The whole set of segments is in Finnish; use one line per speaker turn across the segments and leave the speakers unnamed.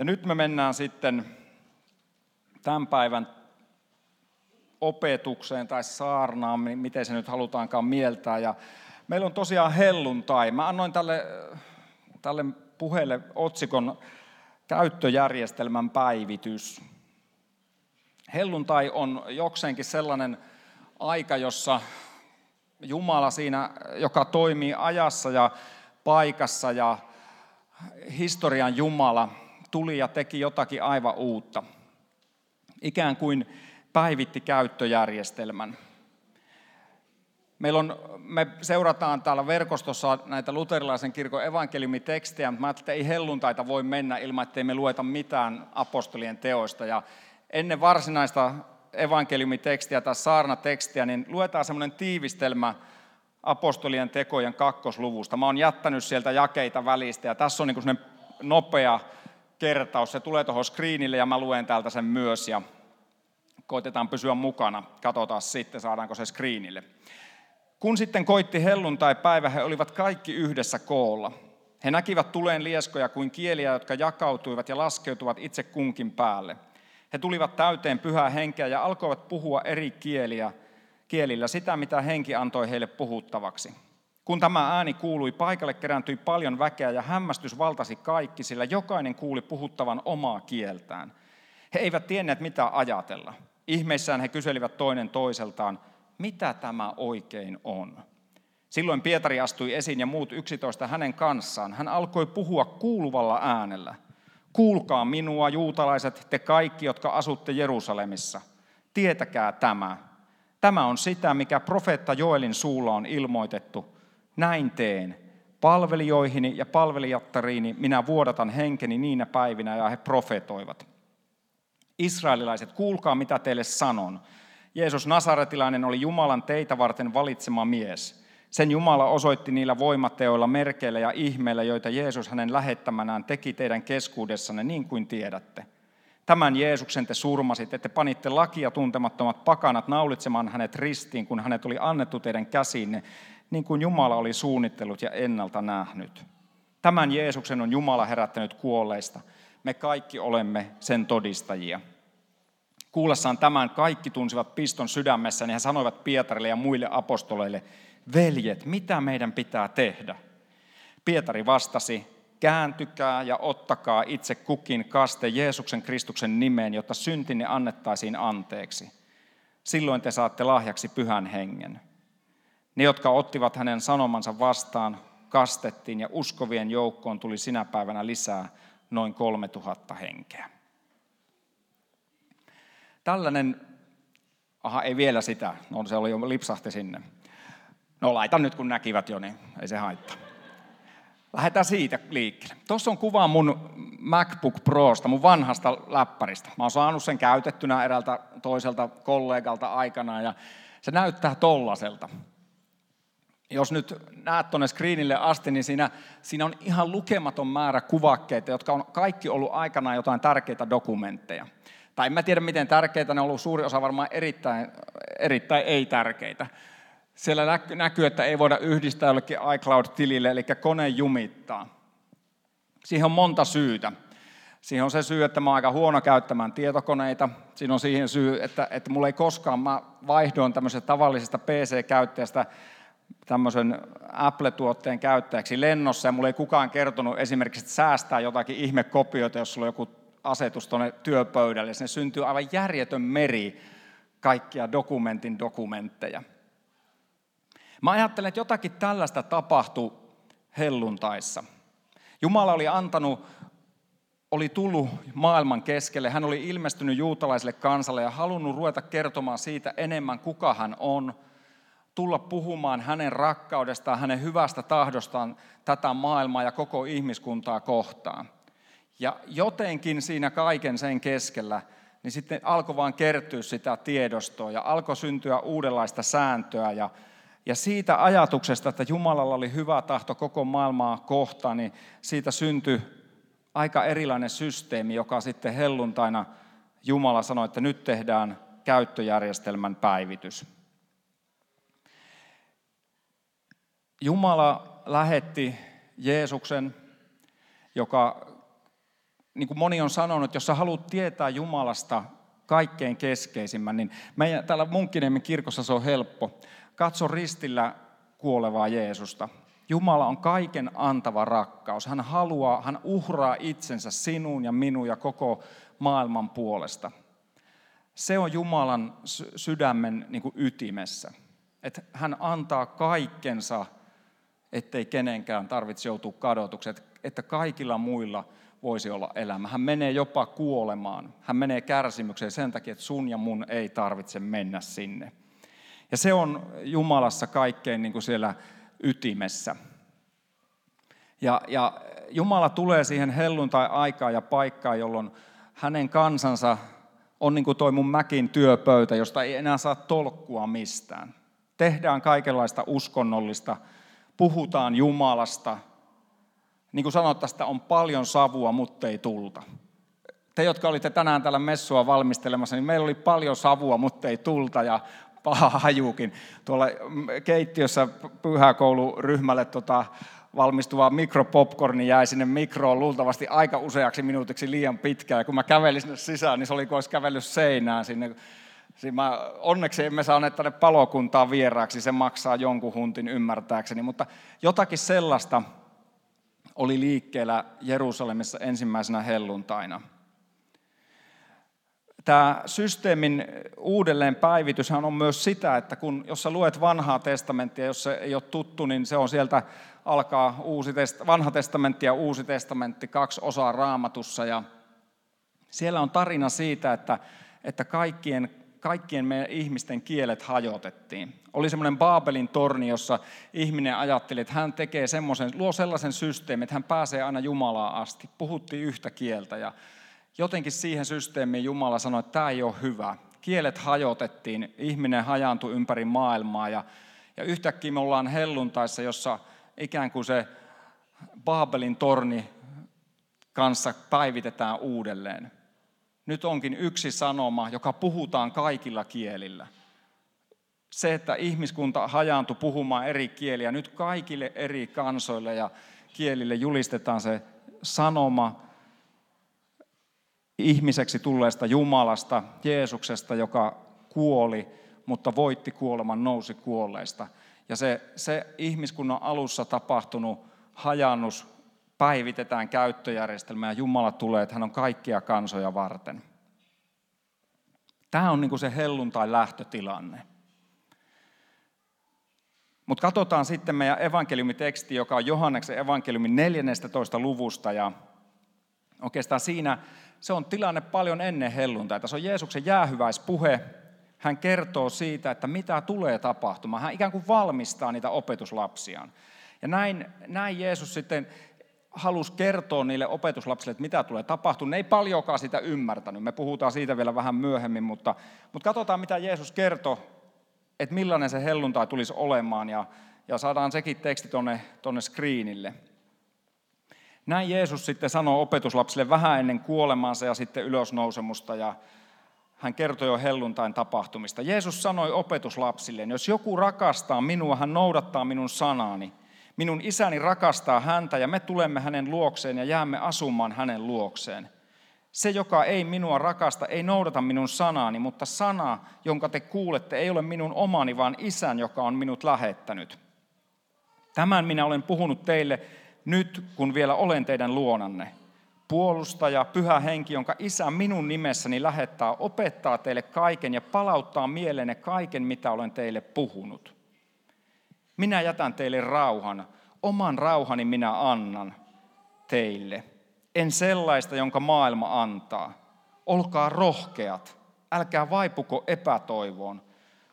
Ja nyt me mennään sitten tämän päivän opetukseen tai saarnaan, miten se nyt halutaankaan mieltää. Ja meillä on tosiaan helluntai. Mä annoin tälle, tälle puheelle otsikon käyttöjärjestelmän päivitys. Helluntai on jokseenkin sellainen aika, jossa Jumala siinä, joka toimii ajassa ja paikassa ja historian Jumala, tuli ja teki jotakin aivan uutta. Ikään kuin päivitti käyttöjärjestelmän. Meillä on, me seurataan täällä verkostossa näitä luterilaisen kirkon evankeliumitekstejä, mutta mä että ei helluntaita voi mennä ilman, että me lueta mitään apostolien teoista. Ja ennen varsinaista evankeliumitekstiä tai saarnatekstiä, niin luetaan semmoinen tiivistelmä apostolien tekojen kakkosluvusta. Mä oon jättänyt sieltä jakeita välistä ja tässä on niin nopea kertaus. Se tulee tuohon screenille ja mä luen täältä sen myös ja koitetaan pysyä mukana. Katsotaan sitten, saadaanko se screenille. Kun sitten koitti helluntai-päivä, he olivat kaikki yhdessä koolla. He näkivät tuleen lieskoja kuin kieliä, jotka jakautuivat ja laskeutuvat itse kunkin päälle. He tulivat täyteen pyhää henkeä ja alkoivat puhua eri kieliä, kielillä sitä, mitä henki antoi heille puhuttavaksi. Kun tämä ääni kuului, paikalle kerääntyi paljon väkeä ja hämmästys valtasi kaikki, sillä jokainen kuuli puhuttavan omaa kieltään. He eivät tienneet, mitä ajatella. Ihmeissään he kyselivät toinen toiseltaan, mitä tämä oikein on. Silloin Pietari astui esiin ja muut yksitoista hänen kanssaan. Hän alkoi puhua kuuluvalla äänellä. Kuulkaa minua, juutalaiset, te kaikki, jotka asutte Jerusalemissa. Tietäkää tämä. Tämä on sitä, mikä profeetta Joelin suulla on ilmoitettu. Näin teen. Palvelijoihini ja palvelijattariini minä vuodatan henkeni niinä päivinä, ja he profetoivat. Israelilaiset, kuulkaa mitä teille sanon. Jeesus Nasaretilainen oli Jumalan teitä varten valitsema mies. Sen Jumala osoitti niillä voimateoilla, merkeillä ja ihmeillä, joita Jeesus hänen lähettämänään teki teidän keskuudessanne, niin kuin tiedätte. Tämän Jeesuksen te surmasit, että panitte lakia tuntemattomat pakanat naulitsemaan hänet ristiin, kun hänet oli annettu teidän käsiinne, niin kuin Jumala oli suunnittellut ja ennalta nähnyt. Tämän Jeesuksen on Jumala herättänyt kuolleista. Me kaikki olemme sen todistajia. Kuullessaan tämän kaikki tunsivat piston sydämessä, niin he sanoivat Pietarille ja muille apostoleille, veljet, mitä meidän pitää tehdä? Pietari vastasi, kääntykää ja ottakaa itse kukin kaste Jeesuksen Kristuksen nimeen, jotta syntinne annettaisiin anteeksi. Silloin te saatte lahjaksi pyhän hengen. Ne, jotka ottivat hänen sanomansa vastaan, kastettiin ja uskovien joukkoon tuli sinä päivänä lisää noin 3000 henkeä. Tällainen, aha ei vielä sitä, no se oli jo lipsahti sinne. No laitan nyt kun näkivät jo, niin ei se haittaa. Lähdetään siitä liikkeelle. Tuossa on kuva mun MacBook Prosta, mun vanhasta läppäristä. Mä oon saanut sen käytettynä eräältä toiselta kollegalta aikanaan ja se näyttää tollaselta. Jos nyt näet tuonne screenille asti, niin siinä, siinä on ihan lukematon määrä kuvakkeita, jotka on kaikki ollut aikanaan jotain tärkeitä dokumentteja. Tai en mä tiedä miten tärkeitä ne on ollut, suuri osa varmaan erittäin, erittäin ei-tärkeitä. Siellä näkyy, että ei voida yhdistää jollekin iCloud-tilille, eli kone jumittaa. Siihen on monta syytä. Siihen on se syy, että mä oon aika huono käyttämään tietokoneita. Siinä on siihen syy, että, että mulla ei koskaan, mä vaihdoin tämmöisestä tavallisesta PC-käyttäjästä tämmöisen Apple-tuotteen käyttäjäksi lennossa, ja mulla ei kukaan kertonut esimerkiksi, että säästää jotakin ihmekopioita, jos sulla on joku asetus tuonne työpöydälle. Sinne syntyy aivan järjetön meri kaikkia dokumentin dokumentteja. Mä ajattelen, että jotakin tällaista tapahtui helluntaissa. Jumala oli antanut, oli tullut maailman keskelle, hän oli ilmestynyt juutalaiselle kansalle ja halunnut ruveta kertomaan siitä enemmän, kuka hän on, tulla puhumaan hänen rakkaudestaan, hänen hyvästä tahdostaan tätä maailmaa ja koko ihmiskuntaa kohtaan. Ja jotenkin siinä kaiken sen keskellä, niin sitten alkoi vaan kertyä sitä tiedostoa ja alkoi syntyä uudenlaista sääntöä ja ja siitä ajatuksesta, että Jumalalla oli hyvä tahto koko maailmaa kohtaan, niin siitä syntyi aika erilainen systeemi, joka sitten helluntaina Jumala sanoi, että nyt tehdään käyttöjärjestelmän päivitys. Jumala lähetti Jeesuksen, joka niin kuin moni on sanonut, jos sä haluat tietää Jumalasta kaikkein keskeisimmän, niin meidän, täällä Munkkiniemen kirkossa se on helppo. Katso ristillä kuolevaa Jeesusta. Jumala on kaiken antava rakkaus. Hän haluaa, hän uhraa itsensä sinun ja minun ja koko maailman puolesta. Se on Jumalan sydämen niin kuin ytimessä. Että hän antaa kaikkensa, ettei kenenkään tarvitse joutua kadotuksi, että kaikilla muilla voisi olla elämä. Hän menee jopa kuolemaan. Hän menee kärsimykseen sen takia, että sun ja mun ei tarvitse mennä sinne. Ja se on Jumalassa kaikkein niin kuin siellä ytimessä. Ja, ja Jumala tulee siihen helluntai-aikaan ja paikkaan, jolloin hänen kansansa on niin kuin toi mun mäkin työpöytä, josta ei enää saa tolkkua mistään. Tehdään kaikenlaista uskonnollista, puhutaan Jumalasta. Niin kuin sanottaisiin, on paljon savua, mutta ei tulta. Te, jotka olitte tänään täällä messua valmistelemassa, niin meillä oli paljon savua, mutta ei tulta ja paha hajukin. Tuolla keittiössä pyhäkouluryhmälle tota, valmistuva mikropopcorni jäi sinne mikroon luultavasti aika useaksi minuutiksi liian pitkään. Ja kun mä kävelin sinne sisään, niin se oli kuin olisi kävellyt seinään sinne. Siinä mä, onneksi emme saaneet tänne palokuntaa vieraaksi, se maksaa jonkun huntin ymmärtääkseni, mutta jotakin sellaista oli liikkeellä Jerusalemissa ensimmäisenä helluntaina. Tämä systeemin uudelleen päivityshän on myös sitä, että kun, jos sä luet vanhaa testamenttia, jos se ei ole tuttu, niin se on sieltä alkaa uusi test, vanha testamentti ja uusi testamentti, kaksi osaa raamatussa. Ja siellä on tarina siitä, että, että kaikkien, kaikkien meidän ihmisten kielet hajotettiin. Oli semmoinen Baabelin torni, jossa ihminen ajatteli, että hän tekee semmoisen, luo sellaisen systeemin, että hän pääsee aina Jumalaa asti. Puhuttiin yhtä kieltä ja jotenkin siihen systeemiin Jumala sanoi, että tämä ei ole hyvä. Kielet hajotettiin, ihminen hajaantui ympäri maailmaa ja, ja yhtäkkiä me ollaan helluntaissa, jossa ikään kuin se Baabelin torni kanssa päivitetään uudelleen. Nyt onkin yksi sanoma, joka puhutaan kaikilla kielillä. Se, että ihmiskunta hajaantui puhumaan eri kieliä, nyt kaikille eri kansoille ja kielille julistetaan se sanoma ihmiseksi tulleesta Jumalasta, Jeesuksesta, joka kuoli, mutta voitti kuoleman, nousi kuolleista – ja se, se ihmiskunnan alussa tapahtunut hajannus päivitetään käyttöjärjestelmä ja Jumala tulee, että hän on kaikkia kansoja varten. Tämä on niin kuin se helluntai lähtötilanne. Mutta katsotaan sitten meidän evankeliumiteksti, joka on Johanneksen evankeliumin 14. luvusta. Ja oikeastaan siinä se on tilanne paljon ennen helluntaita. Se on Jeesuksen jäähyväispuhe, hän kertoo siitä, että mitä tulee tapahtumaan. Hän ikään kuin valmistaa niitä opetuslapsiaan. Ja näin, näin Jeesus sitten halusi kertoa niille opetuslapsille, että mitä tulee tapahtumaan. Ne ei paljonkaan sitä ymmärtänyt. Me puhutaan siitä vielä vähän myöhemmin, mutta, mutta katsotaan, mitä Jeesus kertoi, että millainen se helluntai tulisi olemaan. Ja, ja saadaan sekin teksti tuonne, tuonne screenille. Näin Jeesus sitten sanoo opetuslapsille vähän ennen kuolemaansa ja sitten ylösnousemusta. Ja hän kertoi jo helluntain tapahtumista. Jeesus sanoi opetuslapsille, jos joku rakastaa minua, hän noudattaa minun sanaani. Minun isäni rakastaa häntä ja me tulemme hänen luokseen ja jäämme asumaan hänen luokseen. Se, joka ei minua rakasta, ei noudata minun sanaani, mutta sana, jonka te kuulette, ei ole minun omani, vaan isän, joka on minut lähettänyt. Tämän minä olen puhunut teille nyt, kun vielä olen teidän luonanne puolustaja, pyhä henki, jonka isä minun nimessäni lähettää, opettaa teille kaiken ja palauttaa mieleenne kaiken, mitä olen teille puhunut. Minä jätän teille rauhan, oman rauhani minä annan teille. En sellaista, jonka maailma antaa. Olkaa rohkeat, älkää vaipuko epätoivoon.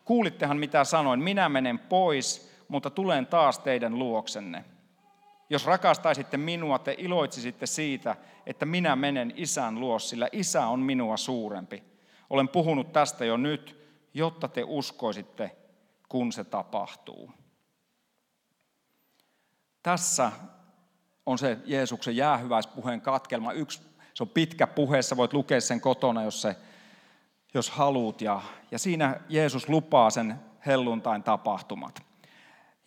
Kuulittehan mitä sanoin, minä menen pois, mutta tulen taas teidän luoksenne. Jos rakastaisitte minua, te iloitsisitte siitä, että minä menen isän luo, sillä isä on minua suurempi. Olen puhunut tästä jo nyt, jotta te uskoisitte, kun se tapahtuu. Tässä on se Jeesuksen jäähyväispuheen katkelma. Yksi, se on pitkä puhe, sä voit lukea sen kotona, jos, se, jos haluat. Ja, ja siinä Jeesus lupaa sen helluntain tapahtumat.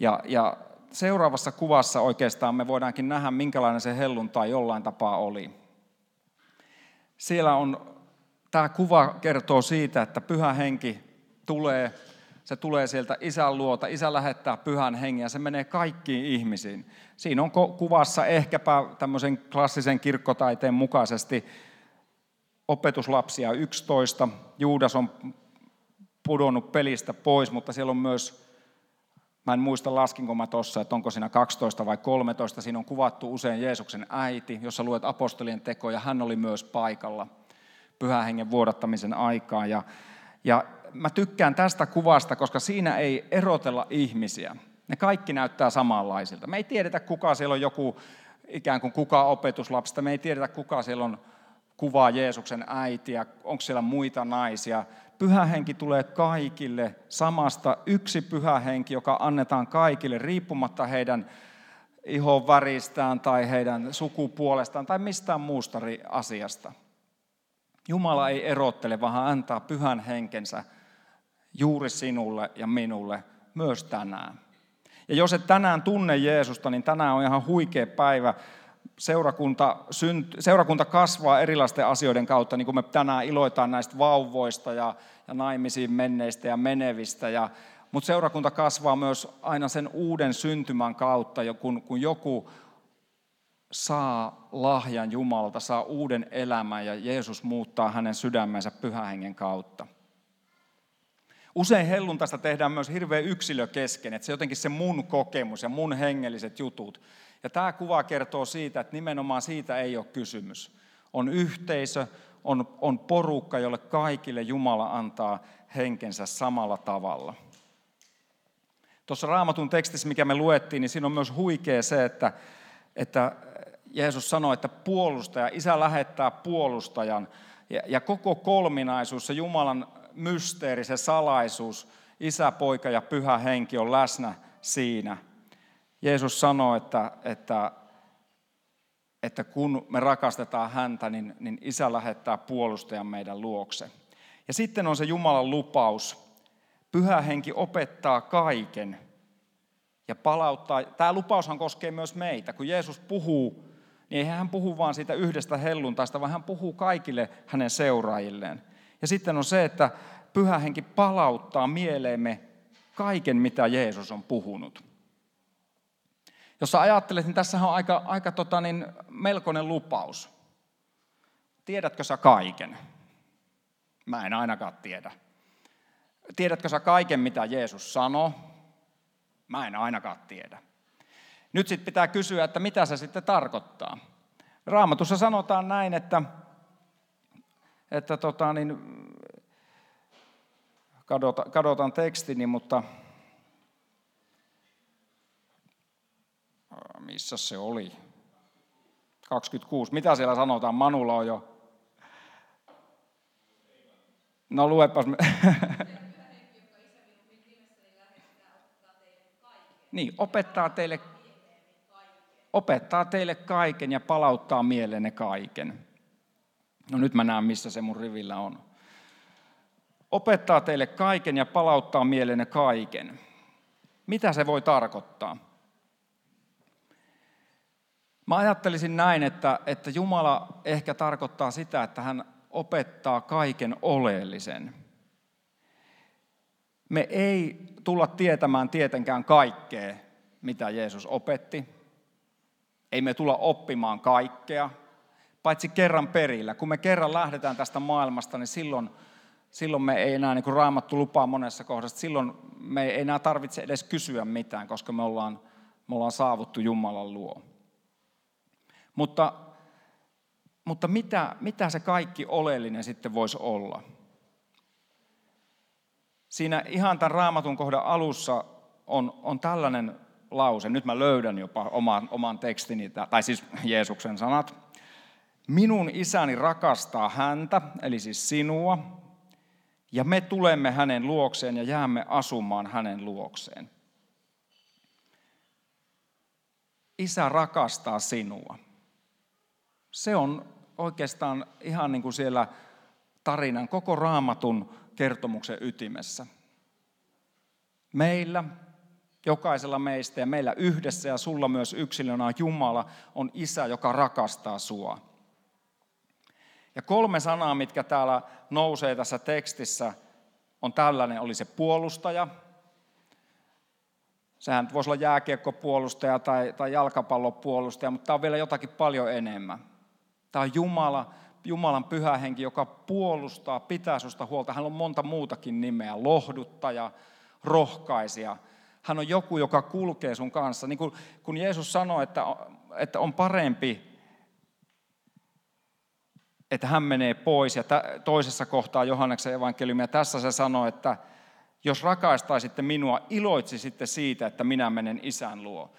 Ja, ja seuraavassa kuvassa oikeastaan me voidaankin nähdä, minkälainen se helluntai jollain tapaa oli. siellä on, tämä kuva kertoo siitä, että pyhä henki tulee, se tulee sieltä isän luota, isä lähettää pyhän hengen ja se menee kaikkiin ihmisiin. Siinä on kuvassa ehkäpä tämmöisen klassisen kirkkotaiteen mukaisesti opetuslapsia 11, Juudas on pudonnut pelistä pois, mutta siellä on myös, mä en muista laskinko mä tuossa, että onko siinä 12 vai 13, siinä on kuvattu usein Jeesuksen äiti, jossa luet apostolien tekoja, hän oli myös paikalla pyhän hengen vuodattamisen aikaa. Ja, ja mä tykkään tästä kuvasta, koska siinä ei erotella ihmisiä. Ne kaikki näyttää samanlaisilta. Me ei tiedetä, kuka siellä on joku, ikään kuin kuka opetuslapsista. Me ei tiedetä, kuka siellä on kuvaa Jeesuksen äitiä, onko siellä muita naisia. Pyhä henki tulee kaikille samasta, yksi pyhä henki, joka annetaan kaikille riippumatta heidän ihon väristään tai heidän sukupuolestaan tai mistään muusta asiasta. Jumala ei erottele, vaan hän antaa pyhän henkensä juuri sinulle ja minulle myös tänään. Ja jos et tänään tunne Jeesusta, niin tänään on ihan huikea päivä. Seurakunta, synt, seurakunta kasvaa erilaisten asioiden kautta, niin kuin me tänään iloitaan näistä vauvoista ja, ja naimisiin menneistä ja menevistä. Ja, mutta seurakunta kasvaa myös aina sen uuden syntymän kautta, kun, kun joku saa lahjan Jumalalta, saa uuden elämän ja Jeesus muuttaa hänen sydämensä pyhähengen kautta. Usein helluntasta tehdään myös hirveän yksilökesken, että se jotenkin se mun kokemus ja mun hengelliset jutut. Ja tämä kuva kertoo siitä, että nimenomaan siitä ei ole kysymys. On yhteisö, on, on porukka, jolle kaikille Jumala antaa henkensä samalla tavalla. Tuossa raamatun tekstissä, mikä me luettiin, niin siinä on myös huikea se, että, että Jeesus sanoi, että puolustaja, isä lähettää puolustajan. Ja, ja koko kolminaisuus, se Jumalan mysteeri, se salaisuus, isä, poika ja pyhä henki on läsnä siinä. Jeesus sanoi, että, että, että kun me rakastetaan häntä, niin, niin isä lähettää puolustajan meidän luokse. Ja sitten on se Jumalan lupaus. Pyhä henki opettaa kaiken ja palauttaa. Tämä lupaushan koskee myös meitä. Kun Jeesus puhuu, niin ei hän puhu vain siitä yhdestä helluntaista, vaan hän puhuu kaikille hänen seuraajilleen. Ja sitten on se, että pyhä henki palauttaa mieleemme kaiken, mitä Jeesus on puhunut. Jos sä ajattelet, niin tässä on aika, aika tota niin, melkoinen lupaus. Tiedätkö sä kaiken? Mä en ainakaan tiedä. Tiedätkö sä kaiken, mitä Jeesus sanoi? Mä en ainakaan tiedä. Nyt sitten pitää kysyä, että mitä se sitten tarkoittaa. Raamatussa sanotaan näin, että että tota, niin, kadota, kadotan tekstini, mutta missä se oli? 26. Mitä siellä sanotaan? Manulla on jo. No luepas. niin, opettaa teille, opettaa teille kaiken ja palauttaa mielenne kaiken. No nyt mä näen, missä se mun rivillä on. Opettaa teille kaiken ja palauttaa mielenne kaiken. Mitä se voi tarkoittaa? Mä ajattelisin näin, että, että Jumala ehkä tarkoittaa sitä, että hän opettaa kaiken oleellisen. Me ei tulla tietämään tietenkään kaikkea, mitä Jeesus opetti. Ei me tulla oppimaan kaikkea, paitsi kerran perillä. Kun me kerran lähdetään tästä maailmasta, niin silloin, silloin me ei enää, niin kuin Raamattu lupaa monessa kohdassa, silloin me ei enää tarvitse edes kysyä mitään, koska me ollaan, me ollaan saavuttu Jumalan luo. Mutta, mutta mitä, mitä se kaikki oleellinen sitten voisi olla? Siinä ihan tämän raamatun kohdan alussa on, on tällainen lause. Nyt mä löydän jopa oman, oman tekstini, tai siis Jeesuksen sanat. Minun isäni rakastaa häntä, eli siis sinua, ja me tulemme hänen luokseen ja jäämme asumaan hänen luokseen. Isä rakastaa sinua. Se on oikeastaan ihan niin kuin siellä tarinan, koko raamatun kertomuksen ytimessä. Meillä, jokaisella meistä ja meillä yhdessä ja sulla myös yksilönä Jumala on isä, joka rakastaa sua. Ja kolme sanaa, mitkä täällä nousee tässä tekstissä, on tällainen, oli se puolustaja. Sehän voisi olla jääkiekkopuolustaja tai, tai jalkapallopuolustaja, mutta tämä on vielä jotakin paljon enemmän. Tämä on Jumala, Jumalan pyhä henki, joka puolustaa, pitää susta huolta. Hän on monta muutakin nimeä, lohduttaja, rohkaisija. Hän on joku, joka kulkee sun kanssa. Niin kuin, kun Jeesus sanoi, että, että on parempi, että hän menee pois. Ja toisessa kohtaa Johanneksen evankeliumia tässä se sanoi, että jos rakastaisitte minua, iloitsisitte siitä, että minä menen isän luo.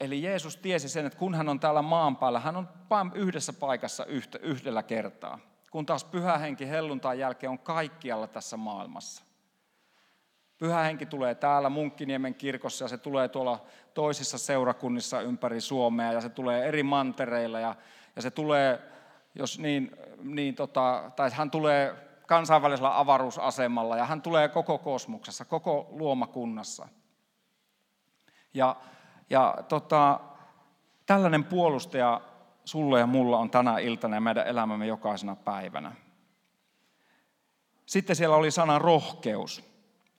Eli Jeesus tiesi sen, että kun hän on täällä maan päällä, hän on vain yhdessä paikassa yhdellä kertaa. Kun taas pyhä henki helluntain jälkeen on kaikkialla tässä maailmassa. Pyhä henki tulee täällä Munkkiniemen kirkossa ja se tulee tuolla toisissa seurakunnissa ympäri Suomea ja se tulee eri mantereilla ja, ja se tulee, jos niin, niin tota, tai hän tulee kansainvälisellä avaruusasemalla ja hän tulee koko kosmuksessa, koko luomakunnassa. Ja, ja tota, tällainen puolustaja sulle ja mulla on tänä iltana ja meidän elämämme jokaisena päivänä. Sitten siellä oli sana rohkeus.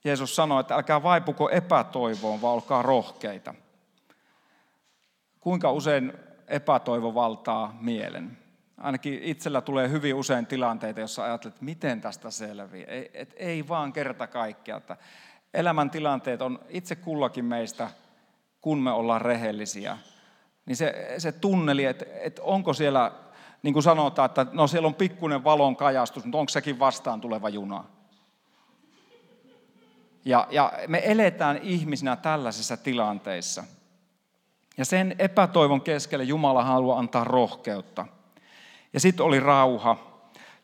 Jeesus sanoi, että älkää vaipuko epätoivoon, vaan olkaa rohkeita. Kuinka usein epätoivo valtaa mielen? Ainakin itsellä tulee hyvin usein tilanteita, jossa ajattelet, että miten tästä selvii. Ei, et ei vaan kerta kaikkea. Elämäntilanteet on itse kullakin meistä, kun me ollaan rehellisiä, niin se, se tunneli, että, että onko siellä, niin kuin sanotaan, että no siellä on pikkuinen valon kajastus, mutta onko sekin vastaan tuleva juna? Ja, ja me eletään ihmisinä tällaisissa tilanteissa. Ja sen epätoivon keskelle Jumala haluaa antaa rohkeutta. Ja sitten oli rauha,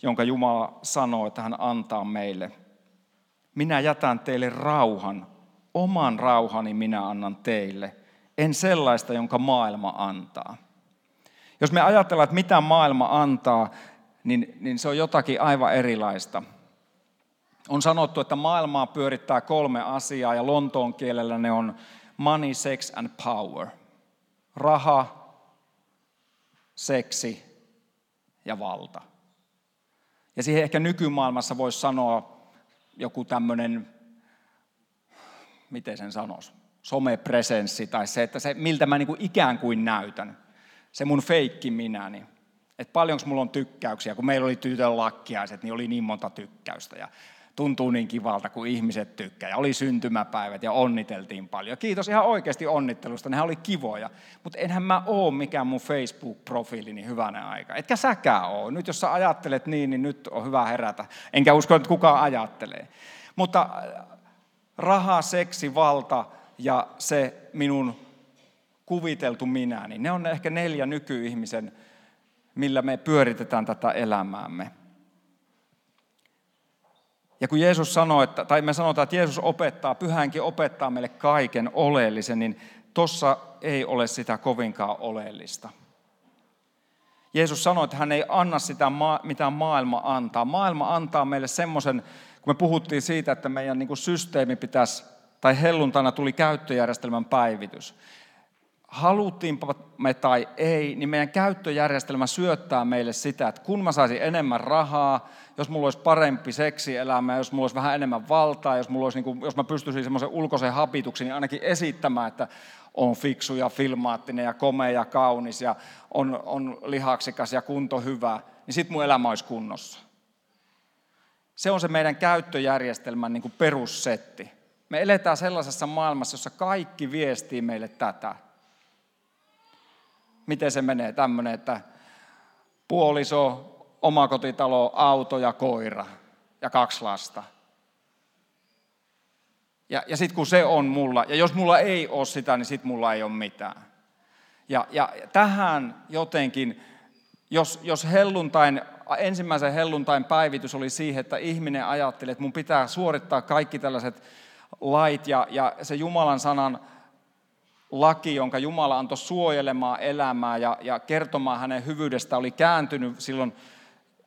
jonka Jumala sanoi, että hän antaa meille. Minä jätän teille rauhan, oman rauhani minä annan teille, en sellaista, jonka maailma antaa. Jos me ajatellaan, että mitä maailma antaa, niin, niin se on jotakin aivan erilaista. On sanottu, että maailmaa pyörittää kolme asiaa ja Lontoon kielellä ne on money, sex and power. Raha, seksi ja valta. Ja siihen ehkä nykymaailmassa voisi sanoa joku tämmöinen, miten sen sanoisi, somepresenssi tai se, että se, miltä mä niin kuin ikään kuin näytän. Se mun feikki minäni. Että paljonko mulla on tykkäyksiä, kun meillä oli tytön lakkiaiset, niin oli niin monta tykkäystä. Ja tuntuu niin kivalta, kun ihmiset tykkää. Ja oli syntymäpäivät ja onniteltiin paljon. Kiitos ihan oikeasti onnittelusta, nehän oli kivoja. Mutta enhän mä oo mikään mun Facebook-profiilini hyvänä aika. Etkä säkään oo. Nyt jos sä ajattelet niin, niin nyt on hyvä herätä. Enkä usko, että kukaan ajattelee. Mutta äh, raha, seksi, valta ja se minun kuviteltu minä, niin ne on ehkä neljä nykyihmisen, millä me pyöritetään tätä elämäämme. Ja kun Jeesus sanoo, että, tai me sanotaan, että Jeesus opettaa, pyhänkin opettaa meille kaiken oleellisen, niin tossa ei ole sitä kovinkaan oleellista. Jeesus sanoi, että hän ei anna sitä, mitä maailma antaa. Maailma antaa meille semmoisen, kun me puhuttiin siitä, että meidän niin systeemi pitäisi, tai helluntana tuli käyttöjärjestelmän päivitys haluttiinpa me tai ei, niin meidän käyttöjärjestelmä syöttää meille sitä, että kun mä saisin enemmän rahaa, jos mulla olisi parempi seksielämä, jos mulla olisi vähän enemmän valtaa, jos, mulla olisi, niin kuin, jos mä pystyisin semmoisen ulkoisen hapituksen, niin ainakin esittämään, että on fiksu ja filmaattinen ja komea ja kaunis ja on, on lihaksikas ja kunto hyvä, niin sitten mun elämä olisi kunnossa. Se on se meidän käyttöjärjestelmän niin kuin perussetti. Me eletään sellaisessa maailmassa, jossa kaikki viestii meille tätä miten se menee tämmöinen, että puoliso, omakotitalo, auto ja koira ja kaksi lasta. Ja, ja sitten kun se on mulla, ja jos mulla ei ole sitä, niin sitten mulla ei ole mitään. Ja, ja tähän jotenkin, jos, jos helluntain, ensimmäisen helluntain päivitys oli siihen, että ihminen ajatteli, että mun pitää suorittaa kaikki tällaiset lait ja, ja se Jumalan sanan laki, jonka Jumala antoi suojelemaan elämää ja, ja kertomaan hänen hyvyydestä, oli kääntynyt silloin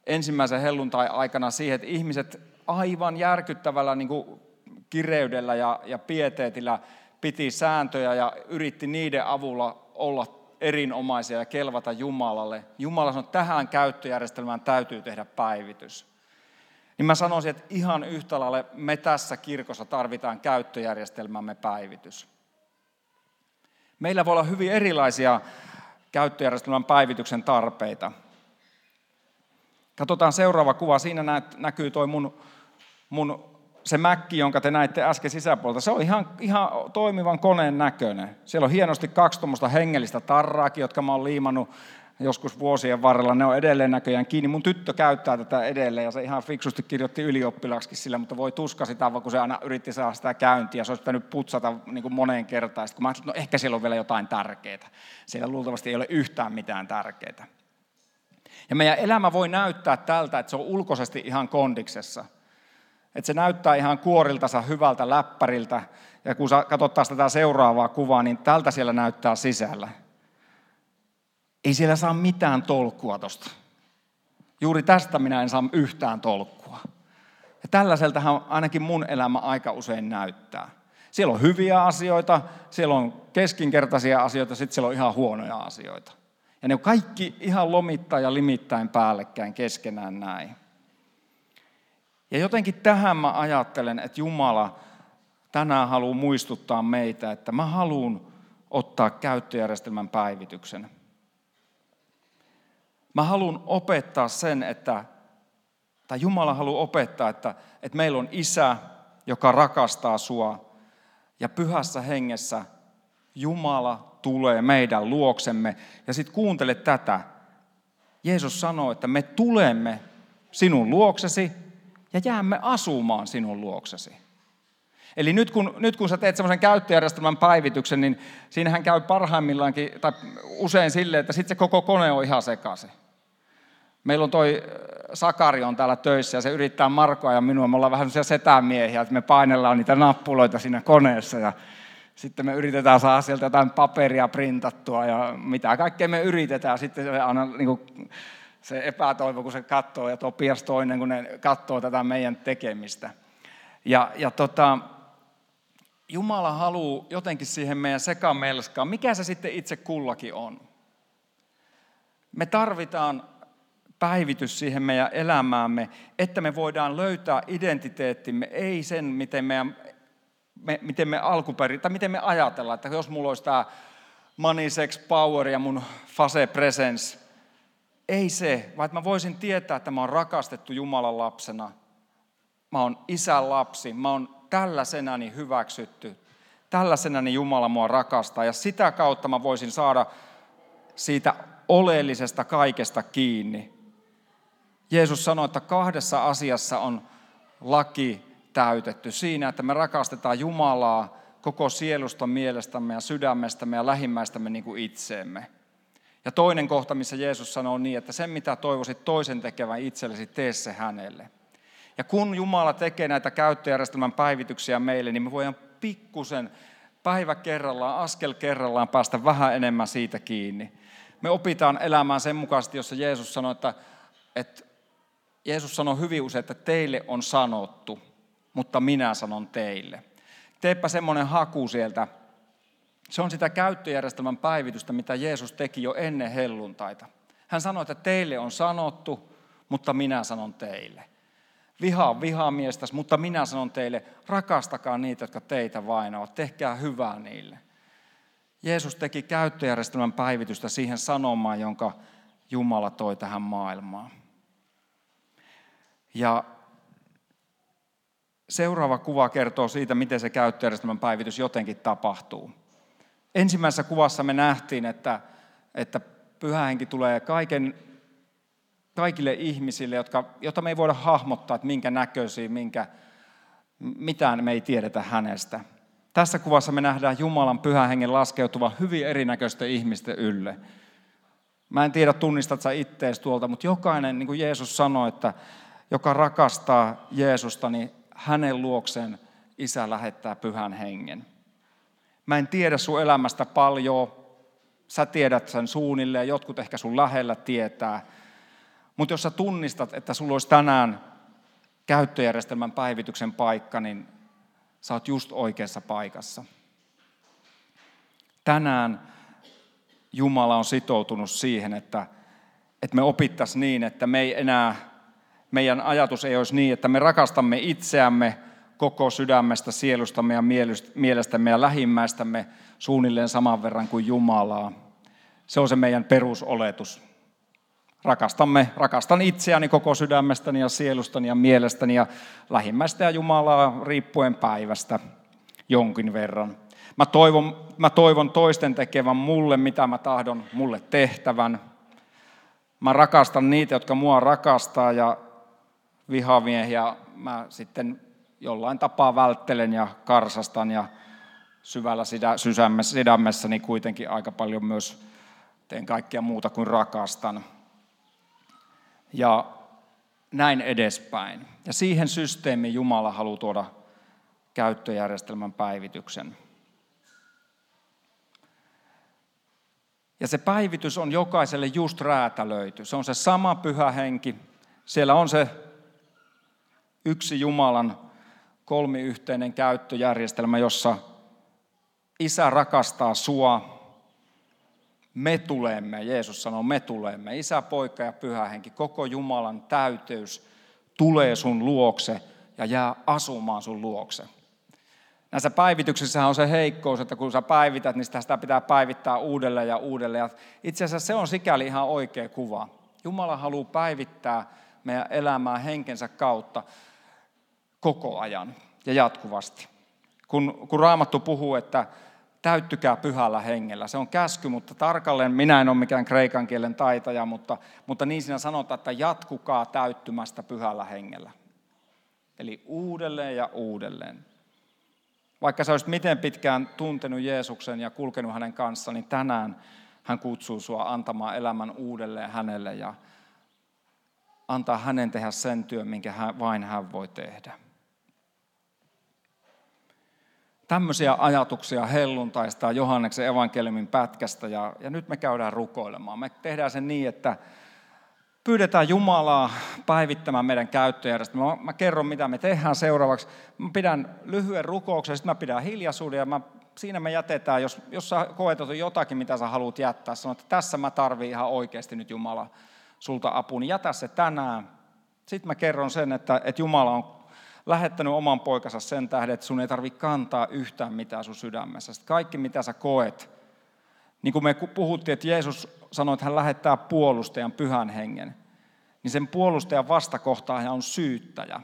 ensimmäisen helluntai aikana siihen, että ihmiset aivan järkyttävällä niin kuin kireydellä ja, ja pieteetillä piti sääntöjä ja yritti niiden avulla olla erinomaisia ja kelvata Jumalalle. Jumala sanoi, että tähän käyttöjärjestelmään täytyy tehdä päivitys. Niin mä sanoisin, että ihan yhtä lailla me tässä kirkossa tarvitaan käyttöjärjestelmämme päivitys. Meillä voi olla hyvin erilaisia käyttöjärjestelmän päivityksen tarpeita. Katsotaan seuraava kuva. Siinä näkyy toi mun, mun se mäkki, jonka te näitte äsken sisäpuolelta, se on ihan, ihan toimivan koneen näköinen. Siellä on hienosti kaksi tuommoista hengellistä tarraakin, jotka mä oon liimannut joskus vuosien varrella. Ne on edelleen näköjään kiinni. Mun tyttö käyttää tätä edelleen ja se ihan fiksusti kirjoitti ylioppilaaksikin sillä, mutta voi tuska sitä, kun se aina yritti saada sitä käyntiä. Se olisi pitänyt putsata niin kuin moneen kertaan. Sitten kun mä ajattelin, että no ehkä siellä on vielä jotain tärkeää. Siellä luultavasti ei ole yhtään mitään tärkeää. Ja meidän elämä voi näyttää tältä, että se on ulkoisesti ihan kondiksessa – että se näyttää ihan kuoriltansa hyvältä läppäriltä. Ja kun katsotaan tätä seuraavaa kuvaa, niin tältä siellä näyttää sisällä. Ei siellä saa mitään tolkkua tosta. Juuri tästä minä en saa yhtään tolkkua. Ja tällaiseltahan ainakin mun elämä aika usein näyttää. Siellä on hyviä asioita, siellä on keskinkertaisia asioita, sitten siellä on ihan huonoja asioita. Ja ne on kaikki ihan lomittain ja limittäin päällekkäin keskenään näin. Ja jotenkin tähän mä ajattelen, että Jumala tänään haluaa muistuttaa meitä, että mä haluan ottaa käyttöjärjestelmän päivityksen. Mä haluan opettaa sen, että, tai Jumala haluaa opettaa, että, että meillä on isä, joka rakastaa sua, ja pyhässä hengessä Jumala tulee meidän luoksemme. Ja sitten kuuntele tätä. Jeesus sanoo, että me tulemme sinun luoksesi ja jäämme asumaan sinun luoksesi. Eli nyt kun, nyt kun sä teet semmoisen käyttöjärjestelmän päivityksen, niin siinähän käy parhaimmillaankin, tai usein silleen, että sitten se koko kone on ihan sekaisin. Meillä on toi äh, Sakari on täällä töissä ja se yrittää Markoa ja minua. Me ollaan vähän sellaisia setämiehiä, että me painellaan niitä nappuloita siinä koneessa ja sitten me yritetään saada sieltä jotain paperia printattua ja mitä kaikkea me yritetään. Sitten se aina niin kuin se epätoivo, kun se katsoo, ja Topias toinen, kun ne katsoo tätä meidän tekemistä. Ja, ja tota, Jumala haluaa jotenkin siihen meidän sekamelskaan, mikä se sitten itse kullakin on. Me tarvitaan päivitys siihen meidän elämäämme, että me voidaan löytää identiteettimme, ei sen, miten, meidän, me, miten me alkuperin, tai miten me ajatellaan, että jos mulla olisi tämä money, sex, power ja mun fase presence, ei se, vaan että mä voisin tietää, että mä oon rakastettu Jumalan lapsena. Mä oon isän lapsi, mä oon tällaisenani hyväksytty. Tällaisenani Jumala mua rakastaa ja sitä kautta mä voisin saada siitä oleellisesta kaikesta kiinni. Jeesus sanoi, että kahdessa asiassa on laki täytetty. Siinä, että me rakastetaan Jumalaa koko sielusta, mielestämme ja sydämestämme ja lähimmäistämme niin kuin itseemme. Ja toinen kohta, missä Jeesus sanoo niin, että sen mitä toivoisit toisen tekevän itsellesi, tee se hänelle. Ja kun Jumala tekee näitä käyttöjärjestelmän päivityksiä meille, niin me voidaan pikkusen päivä kerrallaan, askel kerrallaan päästä vähän enemmän siitä kiinni. Me opitaan elämään sen mukaisesti, jossa Jeesus sanoi, että, että Jeesus sanoi hyvin usein, että teille on sanottu, mutta minä sanon teille. Teepä semmoinen haku sieltä se on sitä käyttöjärjestelmän päivitystä, mitä Jeesus teki jo ennen helluntaita. Hän sanoi, että teille on sanottu, mutta minä sanon teille. Vihaa vihamiestäs, mutta minä sanon teille, rakastakaa niitä, jotka teitä vainoavat, tehkää hyvää niille. Jeesus teki käyttöjärjestelmän päivitystä siihen sanomaan, jonka Jumala toi tähän maailmaan. Ja seuraava kuva kertoo siitä, miten se käyttöjärjestelmän päivitys jotenkin tapahtuu ensimmäisessä kuvassa me nähtiin, että, että pyhä henki tulee kaiken, kaikille ihmisille, jotka, jota me ei voida hahmottaa, että minkä näköisiä, minkä, mitään me ei tiedetä hänestä. Tässä kuvassa me nähdään Jumalan pyhän hengen laskeutuva hyvin erinäköisten ihmisten ylle. Mä en tiedä, tunnistat sä ittees tuolta, mutta jokainen, niin kuin Jeesus sanoi, että joka rakastaa Jeesusta, niin hänen luokseen isä lähettää pyhän hengen. Mä en tiedä sun elämästä paljon, sä tiedät sen suunnilleen, jotkut ehkä sun lähellä tietää. Mutta jos sä tunnistat, että sulla olisi tänään käyttöjärjestelmän päivityksen paikka, niin sä oot just oikeassa paikassa. Tänään Jumala on sitoutunut siihen, että, että me opittaisiin niin, että me ei enää, meidän ajatus ei olisi niin, että me rakastamme itseämme koko sydämestä, sielustamme ja mielestämme ja lähimmäistämme suunnilleen saman verran kuin Jumalaa. Se on se meidän perusoletus. Rakastamme, rakastan itseäni koko sydämestäni ja sielustani ja mielestäni ja lähimmäistä ja Jumalaa riippuen päivästä jonkin verran. Mä toivon, mä toivon toisten tekevän mulle, mitä mä tahdon mulle tehtävän. Mä rakastan niitä, jotka mua rakastaa ja vihamiehiä mä sitten jollain tapaa välttelen ja karsastan ja syvällä sydämessäni kuitenkin aika paljon myös teen kaikkea muuta kuin rakastan. Ja näin edespäin. Ja siihen systeemiin Jumala haluaa tuoda käyttöjärjestelmän päivityksen. Ja se päivitys on jokaiselle just räätälöity. Se on se sama pyhä henki. Siellä on se yksi Jumalan kolmiyhteinen käyttöjärjestelmä, jossa isä rakastaa sua, me tulemme, Jeesus sanoo, me tulemme. Isä, poika ja pyhä henki, koko Jumalan täyteys tulee sun luokse ja jää asumaan sun luokse. Näissä päivityksissä on se heikkous, että kun sä päivität, niin sitä pitää päivittää uudelleen ja uudelleen. Itse asiassa se on sikäli ihan oikea kuva. Jumala haluaa päivittää meidän elämää henkensä kautta koko ajan ja jatkuvasti. Kun, kun Raamattu puhuu, että täyttykää pyhällä hengellä. Se on käsky, mutta tarkalleen minä en ole mikään kreikan kielen taitaja, mutta, mutta niin siinä sanotaan, että jatkukaa täyttymästä pyhällä hengellä. Eli uudelleen ja uudelleen. Vaikka sä olisit miten pitkään tuntenut Jeesuksen ja kulkenut hänen kanssaan, niin tänään hän kutsuu sua antamaan elämän uudelleen hänelle ja antaa hänen tehdä sen työn, minkä hän, vain hän voi tehdä. Tämmöisiä ajatuksia helluntaista Johanneksen evankeliumin pätkästä ja, ja nyt me käydään rukoilemaan. Me tehdään sen niin, että pyydetään Jumalaa päivittämään meidän käyttöjärjestelmää. Mä, mä kerron, mitä me tehdään seuraavaksi. Mä pidän lyhyen rukouksen, sitten mä pidän hiljaisuuden ja mä, siinä me jätetään, jos, jos sä koet jotakin, mitä sä haluat jättää, sanot, että tässä mä tarviin ihan oikeasti nyt Jumala sulta apu, niin jätä se tänään. Sitten mä kerron sen, että, että Jumala on lähettänyt oman poikansa sen tähden, että sun ei tarvitse kantaa yhtään mitään sun sydämessä. Sitten kaikki, mitä sä koet, niin kuin me puhuttiin, että Jeesus sanoi, että hän lähettää puolustajan pyhän hengen, niin sen puolustajan vastakohtaahan on syyttäjä.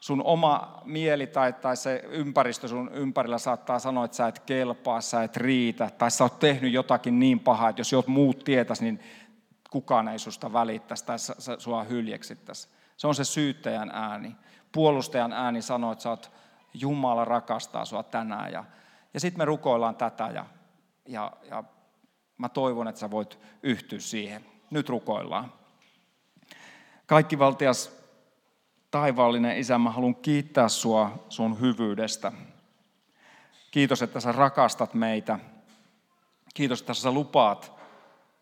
Sun oma mieli tai, tai se ympäristö sun ympärillä saattaa sanoa, että sä et kelpaa, sä et riitä, tai sä oot tehnyt jotakin niin pahaa, että jos jot muut tietäisi, niin kukaan ei susta välittäisi tai sua hyljeksittäisi. Se on se syyttäjän ääni. Puolustajan ääni sanoo, että sä oot, Jumala rakastaa sua tänään. Ja, ja sitten me rukoillaan tätä ja, ja, ja mä toivon, että sä voit yhtyä siihen. Nyt rukoillaan. Kaikki valtias taivaallinen Isä, mä haluan kiittää sua sun hyvyydestä. Kiitos, että sä rakastat meitä. Kiitos, että sä lupaat,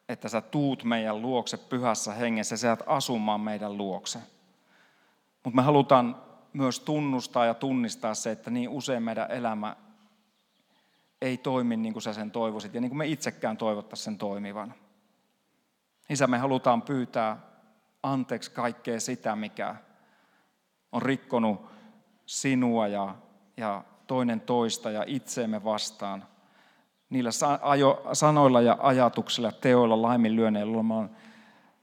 että sä tuut meidän luokse pyhässä hengessä, sä asumaan meidän luokse. Mutta me halutaan myös tunnustaa ja tunnistaa se, että niin usein meidän elämä ei toimi niin kuin sä sen toivoisit ja niin kuin me itsekään toivottaisiin sen toimivan. Isä, me halutaan pyytää anteeksi kaikkea sitä, mikä on rikkonut sinua ja, ja toinen toista ja itseemme vastaan. Niillä sanoilla ja ajatuksilla, teoilla, laiminlyönneillä me ollaan,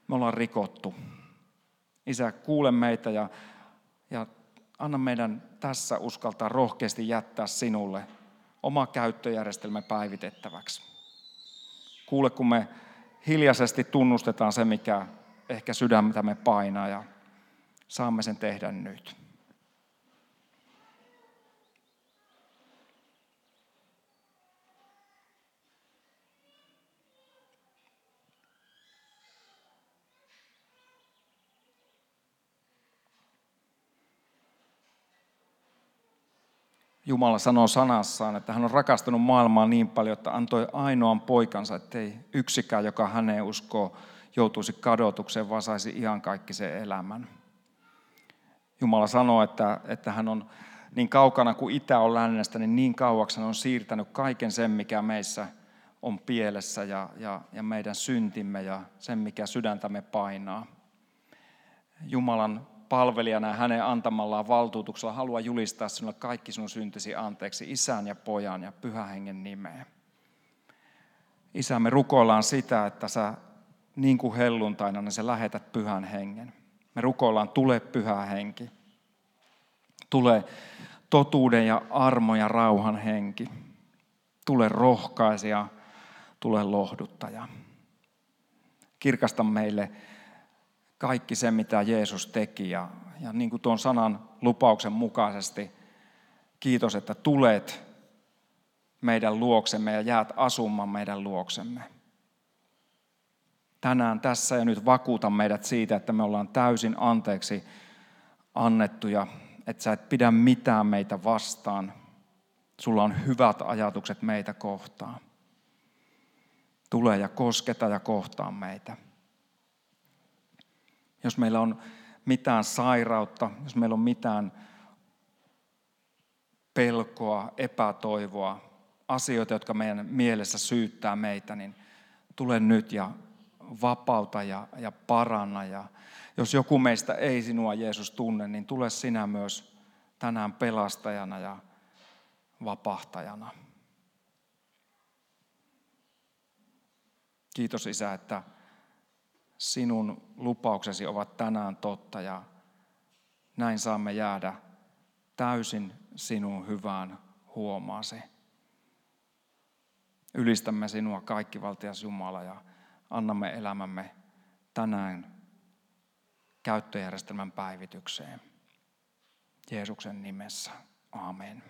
me ollaan rikottu. Isä, kuule meitä ja ja anna meidän tässä uskaltaa rohkeasti jättää sinulle oma käyttöjärjestelmä päivitettäväksi. Kuule, kun me hiljaisesti tunnustetaan se, mikä ehkä sydämämme painaa ja saamme sen tehdä nyt. Jumala sanoo sanassaan, että hän on rakastanut maailmaa niin paljon, että antoi ainoan poikansa, ettei yksikään, joka häneen uskoo, joutuisi kadotukseen, vaan saisi ihan kaikki sen elämän. Jumala sanoo, että, että hän on niin kaukana kuin itä on lännestä, niin niin kauaksi hän on siirtänyt kaiken sen, mikä meissä on pielessä ja, ja, ja meidän syntimme ja sen, mikä sydäntämme painaa. Jumalan palvelijana ja hänen antamallaan valtuutuksella haluaa julistaa sinulle kaikki sinun syntisi anteeksi isän ja pojan ja pyhän hengen nimeen. Isä, me rukoillaan sitä, että sä niin kuin helluntaina, niin sä lähetät pyhän hengen. Me rukoillaan, tule pyhä henki. Tule totuuden ja armo ja rauhan henki. Tule rohkaisija, tule lohduttaja. Kirkasta meille kaikki se, mitä Jeesus teki. Ja, ja niin kuin tuon sanan lupauksen mukaisesti, kiitos, että tulet meidän luoksemme ja jäät asumaan meidän luoksemme. Tänään tässä ja nyt vakuuta meidät siitä, että me ollaan täysin anteeksi annettuja, että sä et pidä mitään meitä vastaan. Sulla on hyvät ajatukset meitä kohtaan. Tule ja kosketa ja kohtaa meitä. Jos meillä on mitään sairautta, jos meillä on mitään pelkoa, epätoivoa, asioita, jotka meidän mielessä syyttää meitä, niin tule nyt ja vapauta ja, ja paranna. Ja jos joku meistä ei sinua Jeesus tunne, niin tule sinä myös tänään pelastajana ja vapahtajana. Kiitos Isä, että sinun lupauksesi ovat tänään totta ja näin saamme jäädä täysin sinun hyvään huomaasi. Ylistämme sinua kaikkivaltias Jumala ja annamme elämämme tänään käyttöjärjestelmän päivitykseen. Jeesuksen nimessä. Amen.